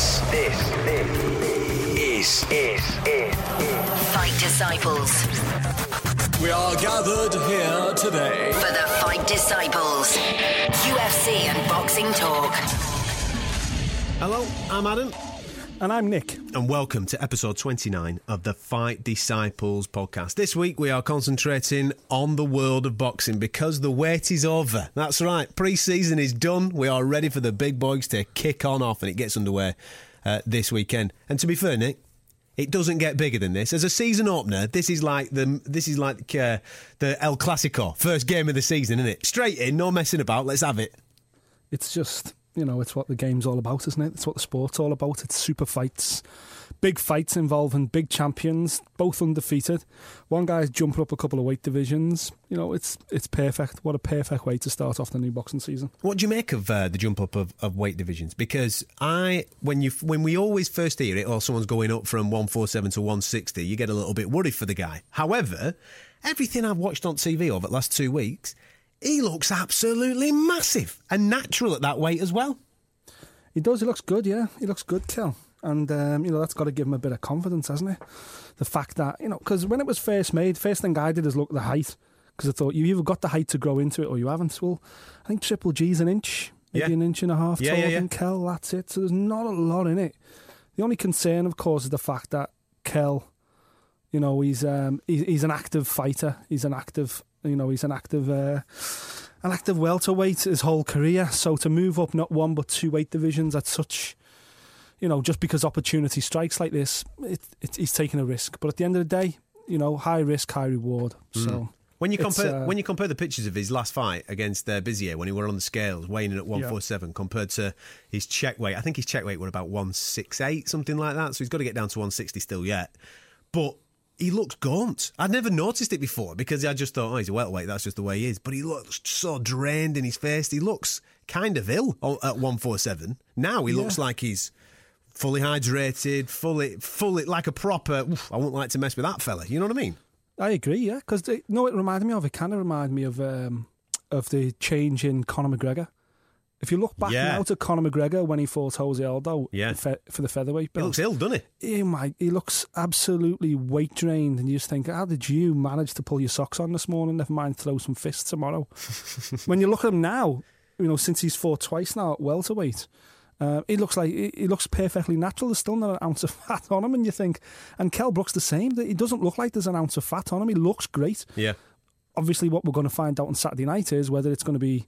This, this, this is, is, is, Fight Disciples. We are gathered here today. For the Fight Disciples. UFC and boxing talk. Hello, I'm Adam. And I'm Nick. And welcome to episode 29 of the Fight Disciples podcast. This week we are concentrating on the world of boxing because the wait is over. That's right, pre season is done. We are ready for the big boys to kick on off and it gets underway uh, this weekend. And to be fair, Nick, it doesn't get bigger than this. As a season opener, this is like the this is like uh, the El Clasico, first game of the season, isn't it? Straight in, no messing about. Let's have it. It's just you know, it's what the game's all about, isn't it? It's what the sport's all about. It's super fights, big fights involving big champions, both undefeated. One guy's jumping up a couple of weight divisions. You know, it's it's perfect. What a perfect way to start off the new boxing season. What do you make of uh, the jump up of, of weight divisions? Because I, when you when we always first hear it, or someone's going up from one four seven to one sixty, you get a little bit worried for the guy. However, everything I've watched on TV over the last two weeks he looks absolutely massive and natural at that weight as well. He does. He looks good. Yeah, he looks good, Kell. And um, you know that's got to give him a bit of confidence, hasn't it? The fact that you know, because when it was first made, first thing I did is look at the height because I thought you either got the height to grow into it or you haven't. Well, I think Triple G's an inch, maybe yeah. an inch and a half yeah, taller yeah, yeah. than Kell. That's it. So there's not a lot in it. The only concern, of course, is the fact that Kell, you know, he's um, he's, he's an active fighter. He's an active you know, he's an active, uh, an active welterweight his whole career. So to move up not one but two weight divisions at such, you know, just because opportunity strikes like this, it, it, he's taking a risk. But at the end of the day, you know, high risk, high reward. Mm. So. When you compare uh, when you compare the pictures of his last fight against uh, Bizier when he were on the scales weighing in at one four seven compared to his check weight, I think his check weight were about one six eight something like that. So he's got to get down to one sixty still yet. But he looks gaunt. I'd never noticed it before because I just thought, oh, he's a welterweight. That's just the way he is. But he looks so drained in his face. He looks kind of ill at 147. Now he yeah. looks like he's fully hydrated, fully, fully like a proper. Oof, I wouldn't like to mess with that fella. You know what I mean? I agree. Yeah, because you know it reminded me of. It kind of reminded me of um, of the change in Conor McGregor. If you look back yeah. now to Conor McGregor when he fought Jose Aldo yeah. for, the featherweight belt, he looks ill, doesn't he? He, my, he looks absolutely weight drained, and you just think, how did you manage to pull your socks on this morning? Never mind throw some fists tomorrow. when you look at him now, you know since he's fought twice now at welterweight, uh, he looks like he, he, looks perfectly natural. There's still not an ounce of fat on him, and you think, and Kell Brook's the same. He doesn't look like there's an ounce of fat on him. He looks great. Yeah. Obviously, what we're going to find out on Saturday night is whether it's going to be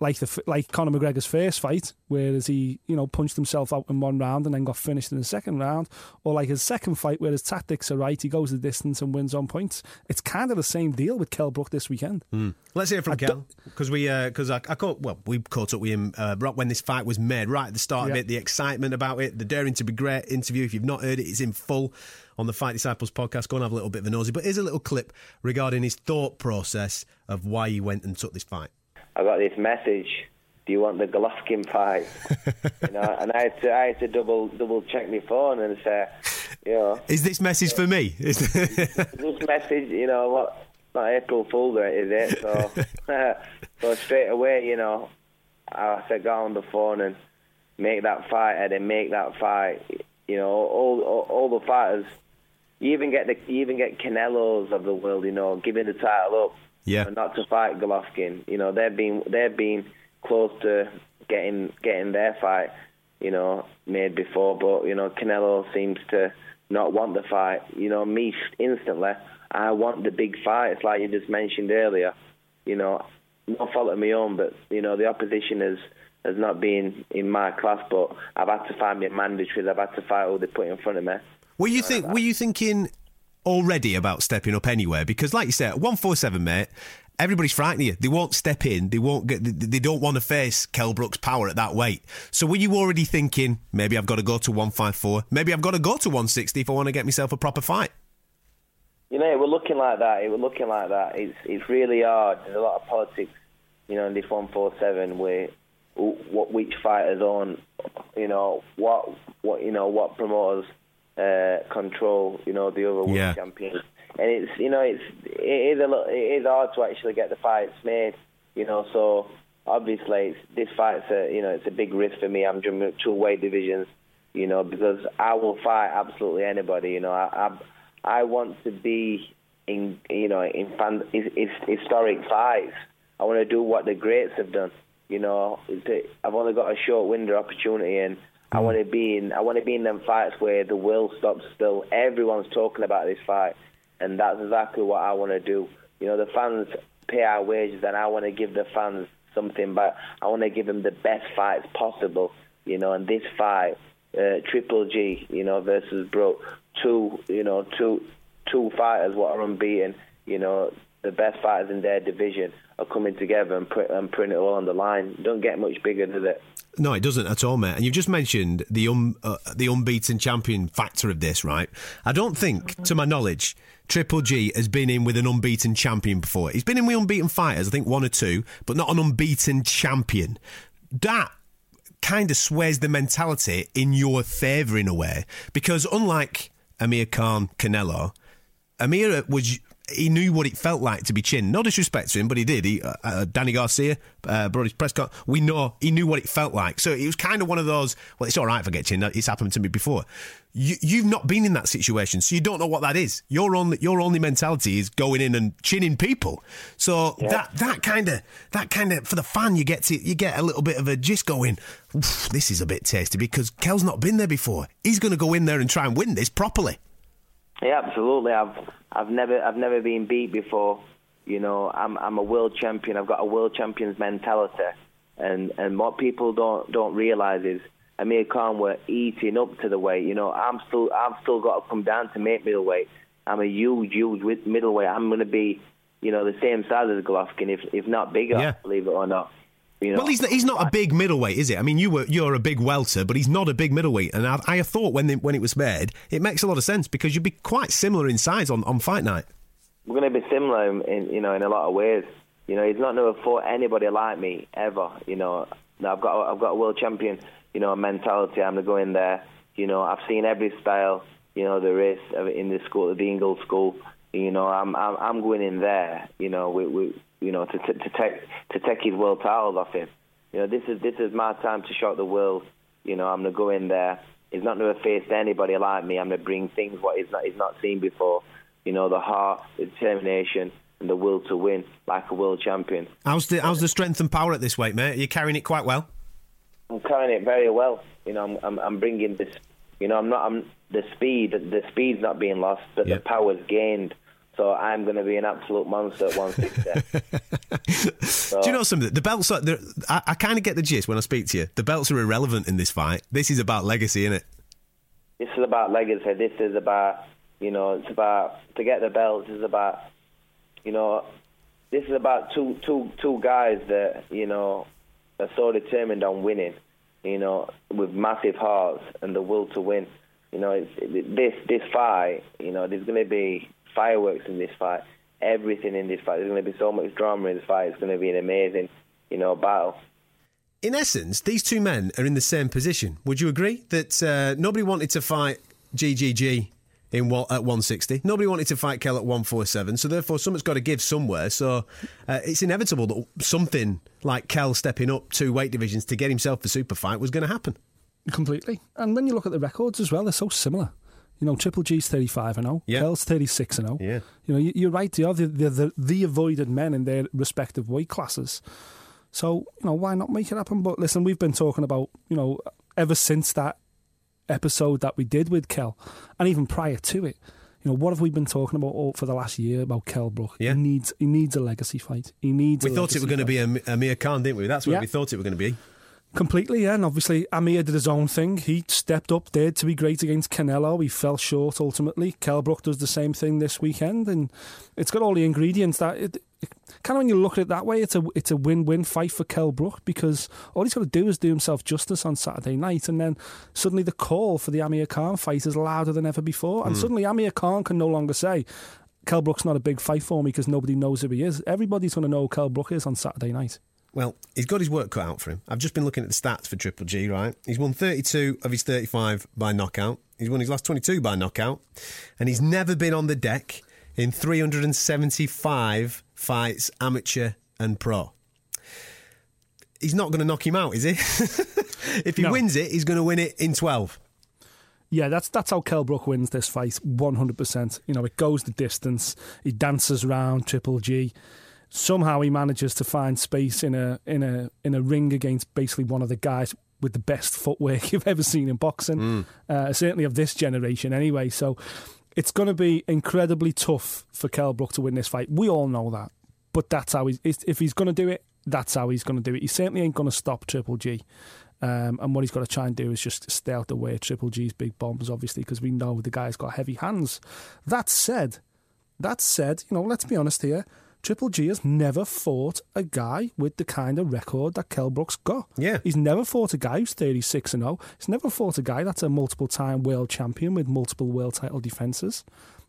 like the like Conor McGregor's first fight, whereas he you know punched himself out in one round and then got finished in the second round, or like his second fight where his tactics are right, he goes the distance and wins on points. It's kind of the same deal with Kell Brook this weekend. Mm. Let's hear from Kell because we because uh, I, I, caught well we caught up with him uh, right when this fight was made, right at the start yeah. of it, the excitement about it, the daring to be great interview. If you've not heard it, it's in full on the Fight Disciples podcast. Go and have a little bit of a nosy, but here's a little clip regarding his thought process of why he went and took this fight. I got this message. Do you want the Golovkin fight? you know, and I had to, I had to double double check my phone and say, you know, is this message for me? Is this message, you know, what? Not April Fool's, is it? So, so straight away, you know, I said, go on the phone and make that fight, Eddie, make that fight. You know, all all, all the fighters. You even get the you even get Canelos of the world, you know, giving the title up yeah. not to fight Golovkin. You know, they've been they've been close to getting getting their fight, you know, made before, but you know, Canelo seems to not want the fight. You know, me instantly, I want the big fight. It's like you just mentioned earlier. You know, no fault of my own, but you know, the opposition has has not been in my class, but I've had to find my mandatories. I've had to fight all they put in front of me. Were you think? Were you thinking already about stepping up anywhere because, like you said, one four seven, mate. Everybody's frightened you. They won't step in. They won't get. They don't want to face Kell Brook's power at that weight. So were you already thinking maybe I've got to go to one five four? Maybe I've got to go to one sixty if I want to get myself a proper fight. You know, was looking like that. Was looking like that. It's it's really hard. There's a lot of politics, you know, in this one four seven where what which fighters on, you know, what what you know what promoters uh, control, you know, the other world yeah. champions. And it's, you know, it's it is a lot, it is hard to actually get the fights made, you know. So obviously, it's, this fight's a, you know, it's a big risk for me. I'm jumping two weight divisions, you know, because I will fight absolutely anybody. You know, I I, I want to be in you know in fan, historic fights. I want to do what the greats have done. You know, I've only got a short window opportunity, and I want to be in. I want to be in them fights where the world stops still. Everyone's talking about this fight, and that's exactly what I want to do. You know, the fans pay our wages, and I want to give the fans something back. I want to give them the best fights possible. You know, and this fight, uh, Triple G, you know, versus Brook, two, you know, two, two fighters what are unbeaten. You know, the best fighters in their division are coming together and, put, and putting it all on the line. Don't get much bigger, does it? No, it doesn't at all, mate. And you've just mentioned the um, uh, the unbeaten champion factor of this, right? I don't think, to my knowledge, Triple G has been in with an unbeaten champion before. He's been in with unbeaten fighters, I think one or two, but not an unbeaten champion. That kind of sways the mentality in your favour in a way, because unlike Amir Khan, Canelo, Amir was he knew what it felt like to be chin. No disrespect to him, but he did. He, uh, uh, Danny Garcia, uh, Breidis Prescott, we know he knew what it felt like. So it was kind of one of those, well, it's all right if I get chin. It's happened to me before. You, have not been in that situation, so you don't know what that is. Your only your only mentality is going in and chinning people. So yeah. that that kind of that kind of for the fan, you get to you get a little bit of a just going. This is a bit tasty because Kell's not been there before. He's going to go in there and try and win this properly. Yeah, absolutely. I've I've never I've never been beat before. You know, I'm I'm a world champion. I've got a world champion's mentality, and and what people don't don't realize is Amir Khan were eating up to the weight. You know, I'm still I've still got to come down to make middleweight. I'm a huge huge middleweight. I'm going to be, you know, the same size as Golovkin, if if not bigger. Yeah. Believe it or not. You know, well, he's not, he's not a big middleweight, is it? I mean, you were you're a big welter, but he's not a big middleweight. And I, I thought when when it was made, it makes a lot of sense because you'd be quite similar in size on, on fight night. We're going to be similar, in, you know, in a lot of ways. You know, he's not never fought anybody like me ever. You know, I've got I've got a world champion, you know, mentality. I'm going to go in there. You know, I've seen every style, you know, there is uh, in the school, the Ingle School. You know, I'm I'm, I'm going in there. You know, we, we you know, to, to, to take to take his world titles off him. You know, this is this is my time to shock the world. You know, I'm gonna go in there. He's not gonna face anybody like me. I'm gonna bring things what he's not he's not seen before. You know, the heart, the determination, and the will to win, like a world champion. How's the how's the strength and power at this weight, mate? Are you carrying it quite well? I'm carrying it very well. You know, I'm I'm, I'm bringing this. You know, I'm not. I'm the speed. The speed's not being lost, but yep. the power's gained. So I'm going to be an absolute monster at 160. so, Do you know something? The belts are. I, I kind of get the gist when I speak to you. The belts are irrelevant in this fight. This is about legacy, isn't it? This is about legacy. This is about you know. It's about to get the belts. Is about you know. This is about two two two guys that you know are so determined on winning. You know, with massive hearts and the will to win. You know, it's, it, this this fight. You know, there's going to be fireworks in this fight, everything in this fight. There's going to be so much drama in this fight. It's going to be an amazing, you know, battle. In essence, these two men are in the same position. Would you agree that uh, nobody wanted to fight GGG in at 160. Nobody wanted to fight Kell at 147, so therefore someone's got to give somewhere. So uh, it's inevitable that something like Kell stepping up two weight divisions to get himself a super fight was going to happen. Completely. And when you look at the records as well, they're so similar. You know, Triple G's 35 and 0. Yeah. Kell's 36 and 0. Yeah. You know, you're right. They are the, the, the avoided men in their respective weight classes. So, you know, why not make it happen? But listen, we've been talking about, you know, ever since that episode that we did with Kell, and even prior to it, you know, what have we been talking about all for the last year about Kell Brook? Yeah. He needs he needs a legacy fight. He needs. We thought it was going to be a Amir Khan, didn't we? That's what yeah. we thought it was going to be. Completely, yeah. And obviously, Amir did his own thing. He stepped up, dared to be great against Canelo. He fell short ultimately. Kell Brook does the same thing this weekend, and it's got all the ingredients that it, it, kind of when you look at it that way, it's a it's a win win fight for Kell Brook because all he's got to do is do himself justice on Saturday night, and then suddenly the call for the Amir Khan fight is louder than ever before, and mm. suddenly Amir Khan can no longer say. Kell Brook's not a big fight for me because nobody knows who he is. Everybody's going to know who Kell Brook is on Saturday night. Well, he's got his work cut out for him. I've just been looking at the stats for Triple G, right? He's won 32 of his 35 by knockout. He's won his last 22 by knockout. And he's never been on the deck in 375 fights, amateur and pro. He's not going to knock him out, is he? if he no. wins it, he's going to win it in 12. Yeah, that's that's how Kell Brook wins this fight, one hundred percent. You know, it goes the distance. He dances around Triple G. Somehow he manages to find space in a in a in a ring against basically one of the guys with the best footwork you've ever seen in boxing. Uh, certainly of this generation, anyway. So it's going to be incredibly tough for Kell Brook to win this fight. We all know that, but that's how he's. If he's going to do it, that's how he's going to do it. He certainly ain't going to stop Triple G. Um, and what he's got to try and do is just stay out the way of Triple G's big bombs, obviously, because we know the guy's got heavy hands. That said, that said, you know, let's be honest here. Triple G has never fought a guy with the kind of record that Kell Brook's got. Yeah. He's never fought a guy who's 36 and 0. He's never fought a guy that's a multiple time world champion with multiple world title defences.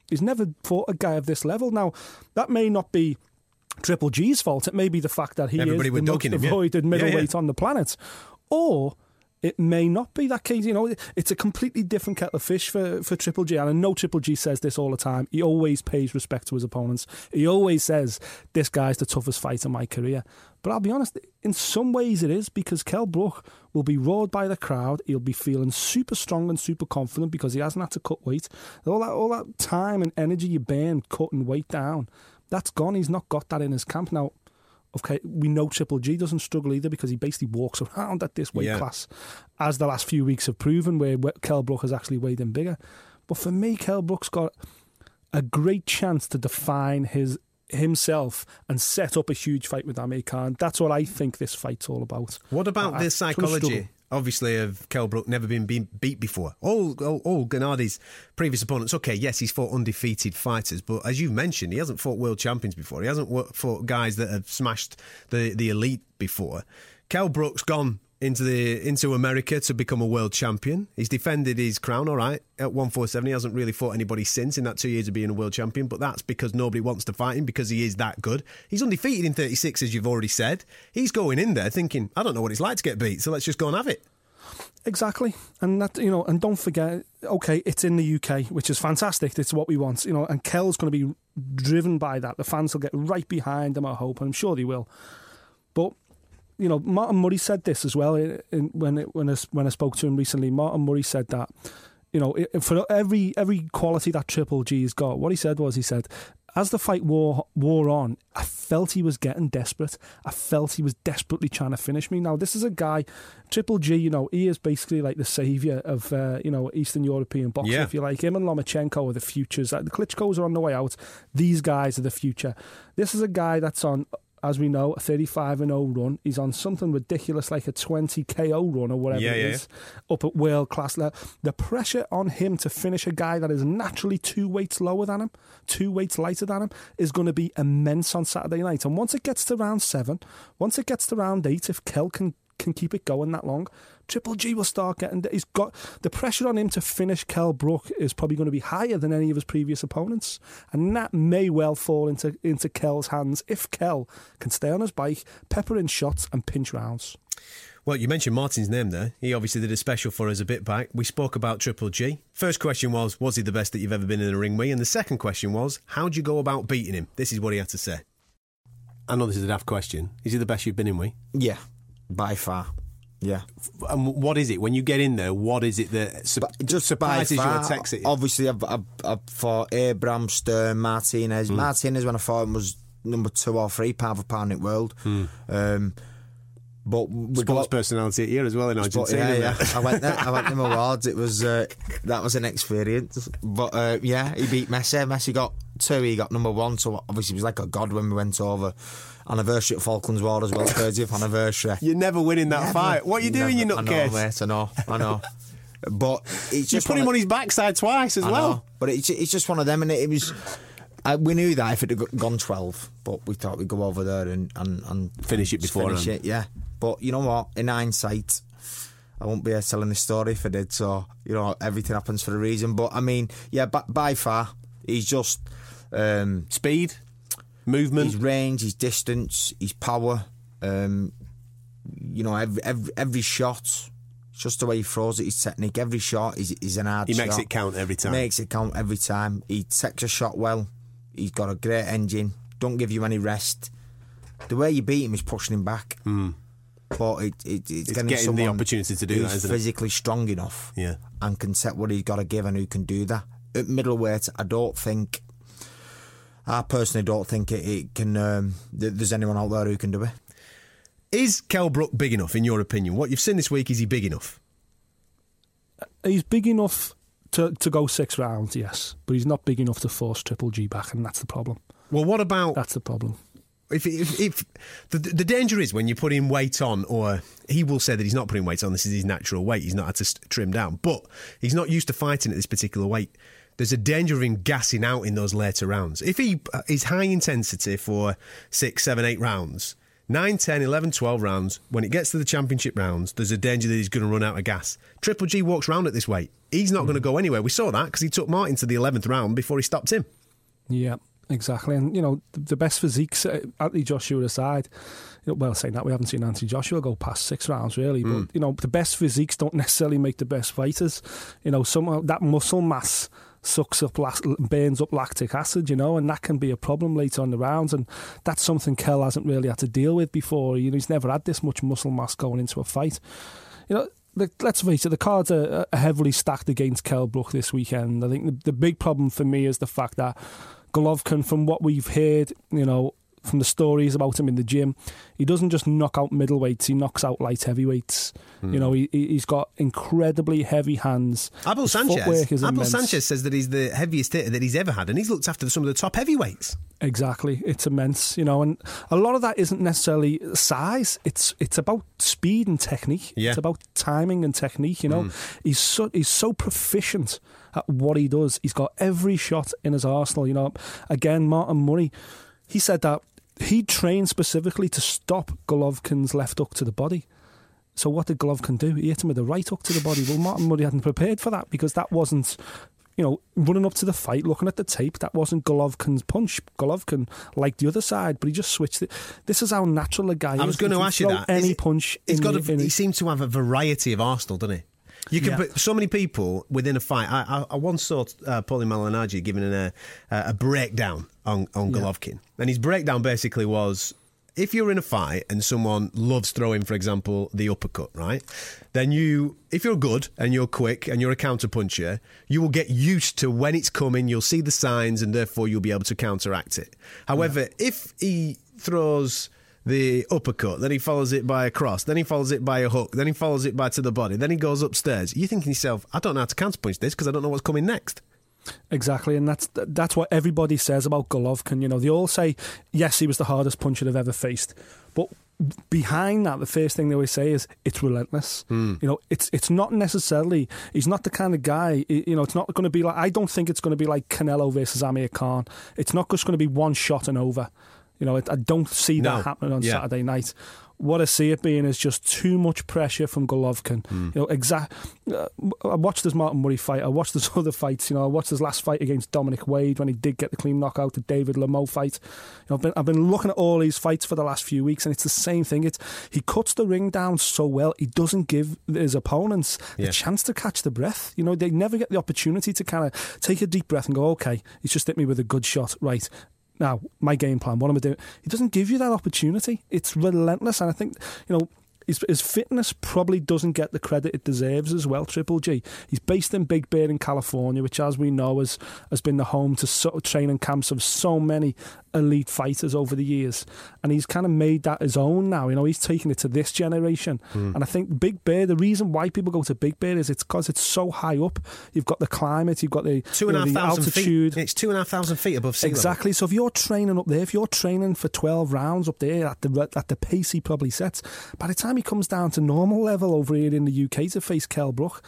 He's never fought a guy of this level. Now, that may not be Triple G's fault. It may be the fact that he Everybody is the most him, yeah. avoided Yeah, yeah. middleweight on the planet. Or it may not be that case. You know, it's a completely different kettle of fish for, for Triple G. And I know Triple G says this all the time. He always pays respect to his opponents. He always says, this guy's the toughest fight in my career. But I'll be honest, in some ways it is because Kell Brook will be roared by the crowd. He'll be feeling super strong and super confident because he hasn't had to cut weight. All that, all that time and energy you burn cutting weight down, that's gone. He's not got that in his camp. Now, okay, we know Triple G doesn't struggle either because he basically walks around at this weight Yeah. class, as the last few weeks have proven, where Kell Brook has actually weighed in bigger. But for me, Kell Brook's got a great chance to define his himself and set up a huge fight with Amir Khan. That's what I think this fight's all about. What about I- the it's gonna struggle. psychology? Obviously, of Kell Brook never been beat, before. All, all, all previous opponents. Okay, yes, he's fought undefeated fighters, but as you've mentioned, he hasn't fought world champions before. He hasn't fought guys that have smashed the the elite before. Kell Brook's gone into the into America to become a world champion. He's defended his crown, all right, at 147. He hasn't really fought anybody since in that two years of being a world champion, but that's because nobody wants to fight him because he is that good. He's undefeated in 36, as you've already said. He's going in there thinking, I don't know what it's like to get beat, so let's just go and have it. Exactly, and that you know, and don't forget, okay, it's in the UK, which is fantastic. It's what we want, you know. And Kell's going to be driven by that. The fans will get right behind him. I hope, and I'm sure they will. You know, Martin Murray said this as well in, in, when it, when I, when I spoke to him recently. Martin Murray said that you know for every every quality that Triple G's got, what he said was he said. As the fight wore wore on, I felt he was getting desperate. I felt he was desperately trying to finish me. Now, this is a guy, Triple G. You know, he is basically like the savior of uh, you know Eastern European boxing, Yeah. if you like. Him and Lomachenko are the futures. Like, the Klitschko's are on the way out. These guys are the future. This is a guy that's on, as we know, a 35 and 0 run. He's on something ridiculous like a 20 KO run or whatever Yeah, it yeah, is, up at world class level. The pressure on him to finish a guy that is naturally two weights lower than him, two weights lighter than him, is going to be immense on Saturday night. And once it gets to round seven, once it gets to round eight, if Kell can can keep it going that long, Triple G will start getting. He's got the pressure on him to finish Kell Brook is probably going to be higher than any of his previous opponents, and that may well fall into into Kell's hands if Kell can stay on his bike, pepper in shots, and pinch rounds. Well, you mentioned Martin's name there. He obviously did a special for us a bit back. We spoke about Triple G. First question was, was he the best that you've ever been in a ring with? And the second question was, how'd you go about beating him? This is what he had to say. I know this is a daft question. Is he the best you've been in with? Yeah, by far. Yeah. And what is it when you get in there? What is it that su- just surprises by you far, or takes it? Obviously, I've, I've, I've fought Abraham, Sturm, Martinez. Hmm. Martinez, when I fought him, was number two or three pound for pound in the world. Um, but we Sports got personality here as well in Argentina. yeah, yeah. I went there. I went to awards. It was uh, that was an experience. But uh, yeah, he beat Messi. Messi got two. He got number one. So obviously, he was like a god when we went over. Anniversary at Falklands War as well. 30th anniversary. You're never winning that Never. fight. What are you doing, you Never. I know, nutcase? mate. I know. I know. But it's You put him on his backside twice as I well. know. But it's it's just one of them, and it, it was. I, we knew that if it had gone twelve, but we thought we'd go over there and and, and Finish it before. Finish it, yeah. But you know what? In hindsight, I won't be here telling this story if I did. So you know, everything happens for a reason. But I mean, yeah, by, by far, he's just um, Speed, movement. his range, his distance, his power. Um, you know, every every, every shot. it's Just the way he throws it, his technique. Every shot is is an hard He shot. makes it count every time. Makes it count every time. He takes a shot well. He's got a great engine. Don't give you any rest. The way you beat him is pushing him back. Hmm. but it, it, it's, It's getting, getting the opportunity to do that, isn't it? physically strong enough, Yeah. and can set what he's got to give, and who can do that. At middleweight, I don't think. I personally don't think it, it can. Um, th- there's anyone out there who can do it. Is Kell Brook big enough, in your opinion? What you've seen this week, is he big enough? He's big enough to, to go six rounds, yes, but he's not big enough to force Triple G back, and that's the problem. Well, what about That's the problem. if, if, if the, the danger is when you're putting weight on, or he will say that he's not putting weight on, this is his natural weight, he's not had to trim down, but he's not used to fighting at this particular weight. There's a danger of him gassing out in those later rounds. If he uh, is high intensity for six, seven, eight rounds, 9, 10, 11, 12 rounds, when it gets to the championship rounds, there's a danger that he's going to run out of gas. Triple G walks round at this weight. He's not going to go anywhere. We saw that because he took Martin to the 11th round before he stopped him. Yeah, exactly. And, you know, the, best physiques, uh, Anthony Joshua aside, well, saying that, we haven't seen Anthony Joshua go past six rounds, really. But, you know, the best physiques don't necessarily make the best fighters. You know, some that muscle mass sucks up, burns up lactic acid, you know, and that can be a problem later on the rounds. And that's something Kell hasn't really had to deal with before. You know, he's never had this much muscle mass going into a fight. You know, let's face it, the cards are, are heavily stacked against Kell Brook this weekend. I think the, the big problem for me is the fact that Golovkin, from what we've heard, you know, from the stories about him in the gym, he doesn't just knock out middleweights; he knocks out light heavyweights. You hmm. know, he, he- he's got incredibly heavy hands. Abel His Sanchez. Abel. Sanchez says that he's the heaviest hitter that he's ever had, and he's looked after some of the top heavyweights. Exactly, it's immense, you know, and a lot of that isn't necessarily size. It's it's about speed and technique. Yeah. It's about timing and technique. You know, hmm. he's so he's so proficient at what he does. He's got every shot in his arsenal. You know, again, Martin Murray, he said that he trained specifically to stop Golovkin's left hook to the body. So what did Golovkin do? He hit him with a right hook to the body. Well, Martin Murray hadn't prepared for that because that wasn't, you know, running up to the fight, looking at the tape. That wasn't Golovkin's punch. Golovkin liked the other side, but he just switched it. This is how natural a guy is. I was going to ask you that. Any it- punch. He's in got. the- A, he seems to have a variety of arsenal, doesn't he? You can Yeah. put so many people within a fight. I, I, I once saw uh, Paulie Malignaggi giving a, a, a breakdown on, on Golovkin. And his breakdown basically was if you're in a fight and someone loves throwing, for example, the uppercut, right? Then you, if you're good and you're quick and you're a counter puncher, you will get used to when it's coming, you'll see the signs, and therefore you'll be able to counteract it. However, if he throws the uppercut, then he follows it by a cross, then he follows it by a hook, then he follows it by to the body, then he goes upstairs. You're thinking to yourself, I don't know how to counterpunch this because I don't know what's coming next. Exactly, and that's that's what everybody says about Golovkin. You know, they all say yes, he was the hardest puncher they've ever faced, but behind that, the first thing they always say is it's relentless. Hmm. You know, it's it's not necessarily he's not the kind of guy. You know, it's not going to be like I don't think it's going to be like Canelo versus Amir Khan. It's not just going to be one shot and over. You know, it, I don't see No. that happening on Yeah. Saturday night. What I see it being is just too much pressure from Golovkin. You know, exact. Uh, I watched this Martin Murray fight. I watched his other fights. You know, I watched his last fight against Dominic Wade when he did get the clean knockout. The David Lemieux fight. You know, I've been I've been looking at all these fights for the last few weeks, and it's the same thing. It's he cuts the ring down so well. He doesn't give his opponents Yeah. the chance to catch the breath. You know, they never get the opportunity to kind of take a deep breath and go, okay, he's just hit me with a good shot, right? Now, my game plan, what am I doing? He doesn't give you that opportunity. It's relentless. And I think, you know, his, his fitness probably doesn't get the credit it deserves as well, Triple G. He's based in Big Bear in California, which, as we know, has, has been the home to so, training camps of so many elite fighters over the years. And he's kind of made that his own now. You know, he's taken it to this generation. Hmm. And I think Big Bear, the reason why people go to Big Bear is it's because it's so high up. You've got the climate, you've got the, Two and a you half know, thousand altitude. feet. It's two and a half thousand feet above sea level. Exactly. So if you're training up there, if you're training for 12 rounds up there at the at the pace he probably sets, by the time he comes down to normal level over here in the UK to face Kell Brook,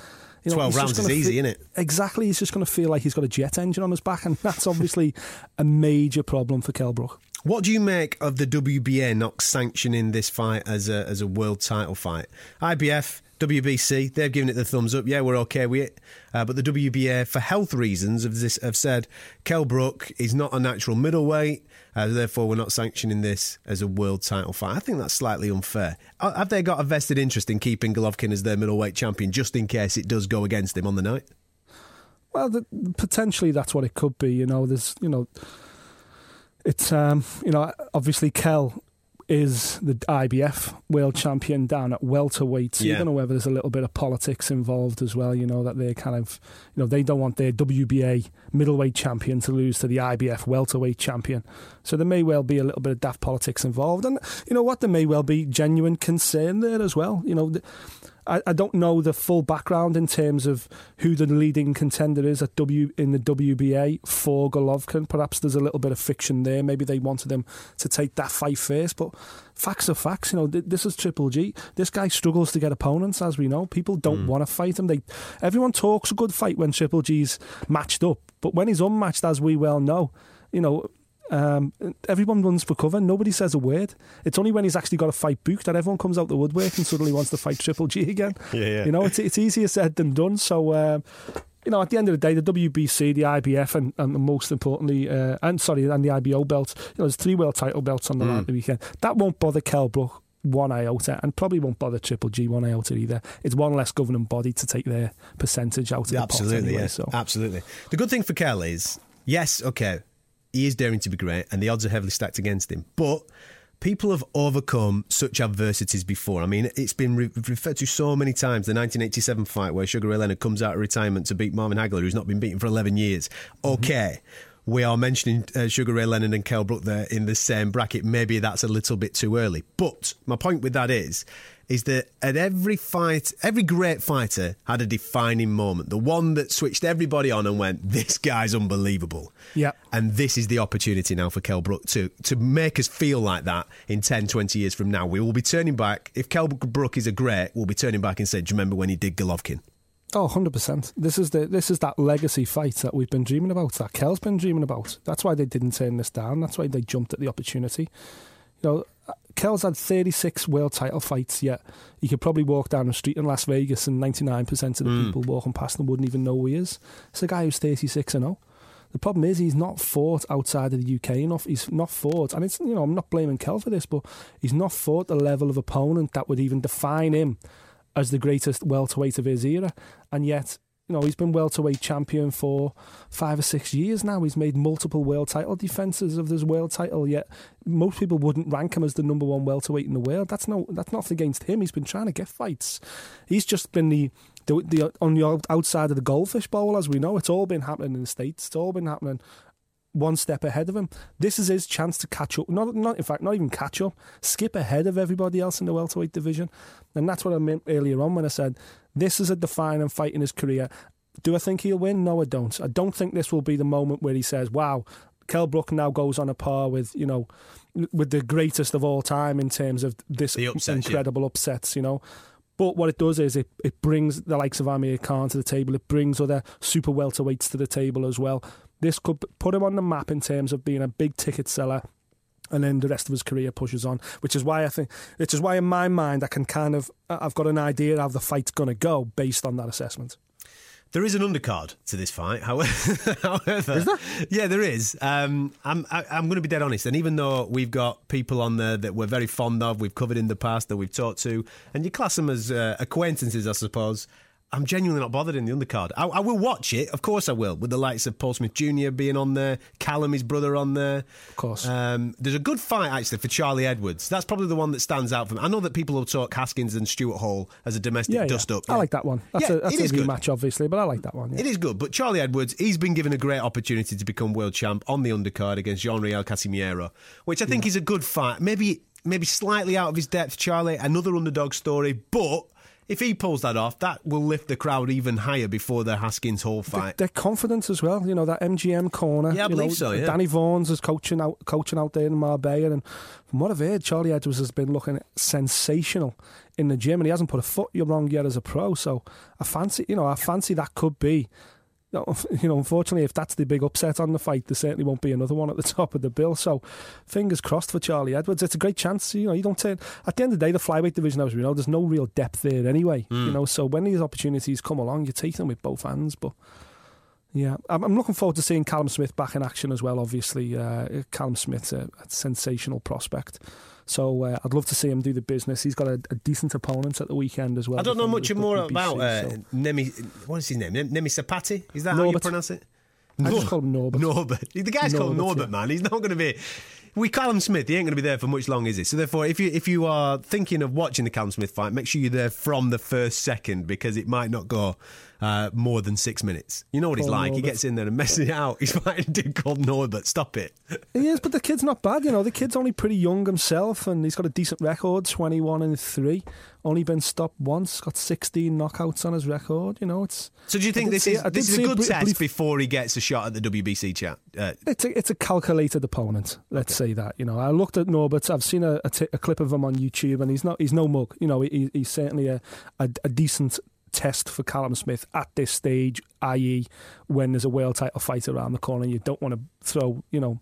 you know, 12 just rounds is gonna easy, fe- innit? Exactly. He's just going to feel like he's got a jet engine on his back, and that's obviously a major problem for Kell Brook. What do you make of the WBA not sanctioning this fight as a as a world title fight? IBF, WBC, they've given it the thumbs up. Yeah, we're okay with it. Uh, but the WBA, for health reasons, have, this, have said Kell Brook is not a natural middleweight. Uh, therefore, we're not sanctioning this as a world title fight. I think that's slightly unfair. Uh, Have they got a vested interest in keeping Golovkin as their middleweight champion, just in case it does go against him on the night? Well, the, potentially that's what it could be. You know, there's, you know, it's, um, you know, obviously Kell, i- is the IBF world champion down at welterweight. So Yeah. you don't know whether there's a little bit of politics involved as well. You know that they're kind of, you know, they don't want their WBA middleweight champion to lose to the IBF welterweight champion. So there may well be a little bit of daft politics involved, and you know what, there may well be genuine concern there as well. You know. th- I, I don't know the full background in terms of who the leading contender is at W in the WBA for Golovkin. Perhaps there's a little bit of fiction there. Maybe they wanted him to take that fight first. But facts are facts. You know, th- this is Triple G. This guy struggles to get opponents, as we know. People don't hmm. want to fight him. They everyone talks a good fight when Triple G's matched up, but when he's unmatched, as we well know, you know. Um, everyone runs for cover. Nobody says a word. It's only when he's actually got a fight booked that everyone comes out the woodwork and suddenly wants to fight Triple G again. Yeah, yeah. You know, it's it's easier said than done. So, um, you know, at the end of the day, the WBC, the IBF, and, and most importantly, uh, and sorry, and the IBO belt. You know, there's three world title belts on the line the weekend. That won't bother Kell Brook one iota, and probably won't bother Triple G one iota either. It's one less governing body to take their percentage out of the pot Absolutely, anyway, yeah. So. Absolutely. The good thing for Kel is, yes, okay, he is daring to be great, and the odds are heavily stacked against him. But people have overcome such adversities before. I mean, it's been re- referred to so many times. The 1987 fight where Sugar Ray Leonard comes out of retirement to beat Marvin Hagler, who's not been beaten for 11 years. Mm-hmm. Okay. We are mentioning uh, Sugar Ray Leonard and Kell Brook there in the same bracket. Maybe that's a little bit too early. But my point with that is, is that at every fight, every great fighter had a defining moment. The one that switched everybody on and went, "This guy's unbelievable." Yeah. And this is the opportunity now for Kell Brook to to make us feel like that in 10, 20 years from now. We will be turning back. If Kell Brook is a great, we'll be turning back and say, "Do you remember when he did Golovkin?" Oh, 100%. This is the this is that legacy fight that we've been dreaming about, that Kell's been dreaming about. That's why they didn't turn this down. That's why they jumped at the opportunity. You know, Kell's had 36 world title fights, yet he could probably walk down the street in Las Vegas and 99% of the hmm. people walking past him wouldn't even know who he is. It's a guy who's 36 and 0. The problem is he's not fought outside of the UK enough. He's not fought, and it's you know I'm not blaming Kell for this, but he's not fought the level of opponent that would even define him as the greatest welterweight of his era, and yet. You know, he's been welterweight champion for five or six years now. He's made multiple world title defenses of this world title. Yet most people wouldn't rank him as the number one welterweight in the world. That's no, that's not against him. He's been trying to get fights. He's just been the, the, the on the outside of the goldfish bowl, as we know. It's all been happening in the states. It's all been happening one step ahead of him. This is his chance to catch up. Not, not in fact, not even catch up. Skip ahead of everybody else in the welterweight division. And that's what I meant earlier on when I said this is a defining fight in his career. Do I think he'll win? No, I don't. I don't think this will be the moment where he says, "Wow." Kell Brook now goes on a par with you know with the greatest of all time in terms of this upsets, yeah. incredible upsets. You know, but what it does is it, it brings the likes of Amir Khan to the table. It brings other super welterweights to the table as well. This could put him on the map in terms of being a big ticket seller. And then the rest of his career pushes on, which is why I think, which is why in my mind I can kind of, I've got an idea how the fight's going to go based on that assessment. There is an undercard to this fight, however. however is there? Yeah, there is. Um, I'm I, I'm going to be dead honest, and even though we've got people on there that we're very fond of, we've covered in the past, that we've talked to, and you class them as uh, acquaintances, I suppose. I'm genuinely not bothered in the undercard. I, I will watch it, of course I will, with the likes of Paul Smith Jr. being on there, Callum, his brother, on there. Of course. Um, there's a good fight actually for Charlie Edwards. That's probably the one that stands out for me. I know that people will talk Haskins and Stuart Hall as a domestic Yeah, dust yeah. up. I like that one. That's Yeah, a, that's it a is good. match, obviously, but I like that one. Yeah. It is good, but Charlie Edwards, he's been given a great opportunity to become world champ on the undercard against Jean Riel Casimero, which I think is a good fight. Maybe maybe slightly out of his depth, Charlie. Another underdog story, but if he pulls that off, that will lift the crowd even higher before the Haskins Hall fight. Their confidence as well, you know that MGM corner. Yeah, I you believe know, so, yeah. Danny Vaughan's is coaching out, coaching out there in Marbella, and from what I've heard, Charlie Edwards has been looking sensational in the gym, and he hasn't put a foot wrong yet as a pro. So I fancy, you know, I fancy that could be. You know, unfortunately, if that's the big upset on the fight, there certainly won't be another one at the top of the bill. So, fingers crossed for Charlie Edwards. It's a great chance. You know, you don't turn at the end of the day, the flyweight division, as we know, there's no real depth there anyway. You know, so when these opportunities come along, you take them with both hands. But yeah, I'm, I'm looking forward to seeing Callum Smith back in action as well. Obviously, uh, Callum Smith's a, a sensational prospect. So uh, I'd love to see him do the business. He's got a, a decent opponent at the weekend as well. I don't know much more with about uh, so- Nemi. What is his name? Nem- Nemesapati? Is that how you pronounce it? I just call him Norbert. Norbert. The guy's called Norbert, Norbert, yeah. man. He's not going to be. We Callum Smith, he ain't going to be there for much long, is he? So therefore, if you if you are thinking of watching the Callum Smith fight, make sure you're there from the first second because it might not go uh, more than six minutes. You know what he's Paul like. He gets in there and messes it out. He's fighting a dude called Norbert. Stop it. He is, but the kid's not bad. You know, the kid's only pretty young himself, and he's got a decent record, twenty-one and three. Only been stopped once. Got sixteen knockouts on his record. You know, it's So do you think this is this is a good bri- test before he gets a shot at the WBC chat? Uh, it's a it's a calculated opponent. Let's say that. You know, I looked at Norbert. I've seen a, a, t- a clip of him on YouTube, and he's not he's no mug. You know, he, he's certainly a, a a decent test for Callum Smith at this stage, i.e., when there's a world title fight around the corner, you don't want to throw you know.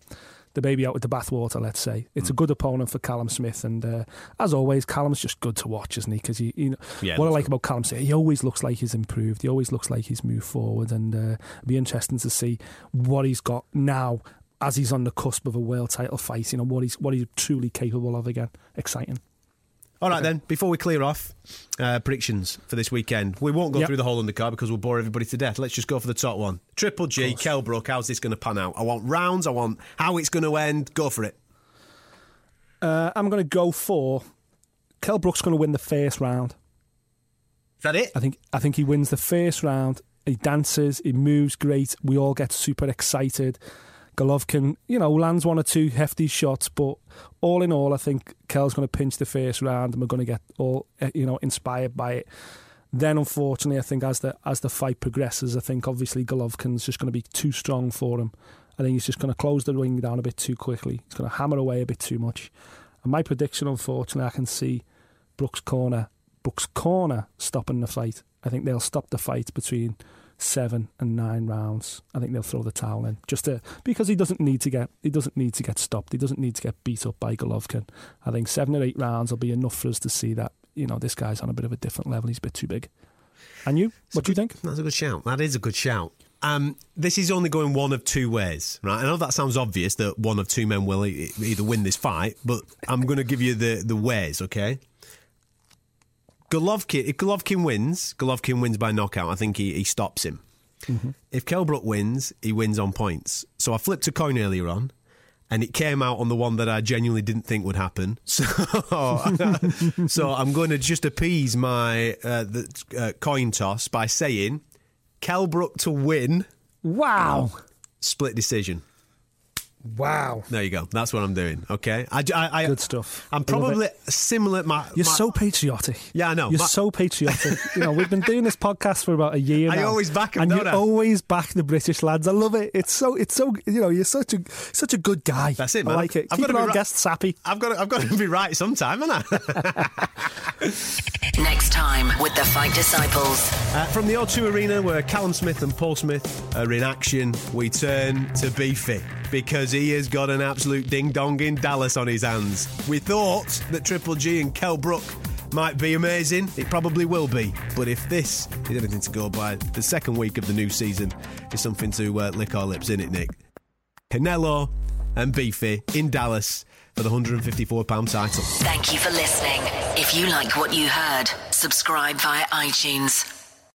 The baby out with the bathwater, let's say. It's Hmm. a good opponent for Callum Smith, and uh, as always, Callum's just good to watch, isn't he? Because he, you know, Yeah, what I like about Callum Smith, he always looks like he's improved. He always looks like he's moved forward, and uh, it'll be interesting to see what he's got now as he's on the cusp of a world title fight. You know what he's what he's truly capable of again. Exciting. All right then. Before we clear off uh, predictions for this weekend, we won't go Yep. through the whole undercard because we'll bore everybody to death. Let's just go for the top one. Triple G, Kell Brook. How's this going to pan out? I want rounds. I want how it's going to end. Go for it. Uh, I'm going to go for Kell Brook's going to win the first round. Is that it? I think I think he wins the first round. He dances, he moves great. We all get super excited. Golovkin, you know, lands one or two hefty shots, but all in all, I think Kell's going to pinch the first round, and we're going to get all eh, you know inspired by it. Then, unfortunately, I think as the as the fight progresses, I think obviously Golovkin's just going to be too strong for him. I think he's just going to close the ring down a bit too quickly. He's going to hammer away a bit too much. And my prediction, unfortunately, I can see Brooks' corner, Brooks' corner stopping the fight. I think they'll stop the fight between seven and nine rounds. I think they'll throw the towel in just to, because he doesn't need to get he doesn't need to get stopped. He doesn't need to get beat up by Golovkin. I think seven or eight rounds will be enough for us to see that you know this guy's on a bit of a different level. He's a bit too big. And you, what do you think? That's a good shout. That is a good shout. Um, this is only going one of two ways, right? I know that sounds obvious that one of two men will e- either win this fight, but I'm going to give you the the ways, okay? Golovkin, if Golovkin wins, Golovkin wins by knockout. I think he, he stops him. If Kell Brook wins, he wins on points. So I flipped a coin earlier on, and it came out on the one that I genuinely didn't think would happen. So, so I'm going to just appease my uh, the, uh, coin toss by saying Kell Brook to win, Wow, split decision. Wow, There you go. That's what I'm doing. Okay. I, I, I, good stuff. I'm probably similar. My, You're my- so patriotic. Yeah, I know. You're My- so patriotic. you know, we've been doing this podcast for about a year I now. always back 'em, and don't you I? always back the British lads. I love it. It's so, it's so, you know, you're such a, such a good guy. That's it, I like it. I've Keep gotta be our right- guests happy. I've got to, I've got to be right sometime, haven't I? Next time with the Fight Disciples. Uh, from the O2 Arena, where Callum Smith and Paul Smith are in action, we turn to Beefy because he has got an absolute ding dong in Dallas on his hands. We thought that Triple G and Kell Brook might be amazing. It probably will be. But if this is anything to go by, the second week of the new season is something to uh, lick our lips in it, Nick. Canelo and Beefy in Dallas for the £154 title. Thank you for listening. If you like what you heard, subscribe via iTunes.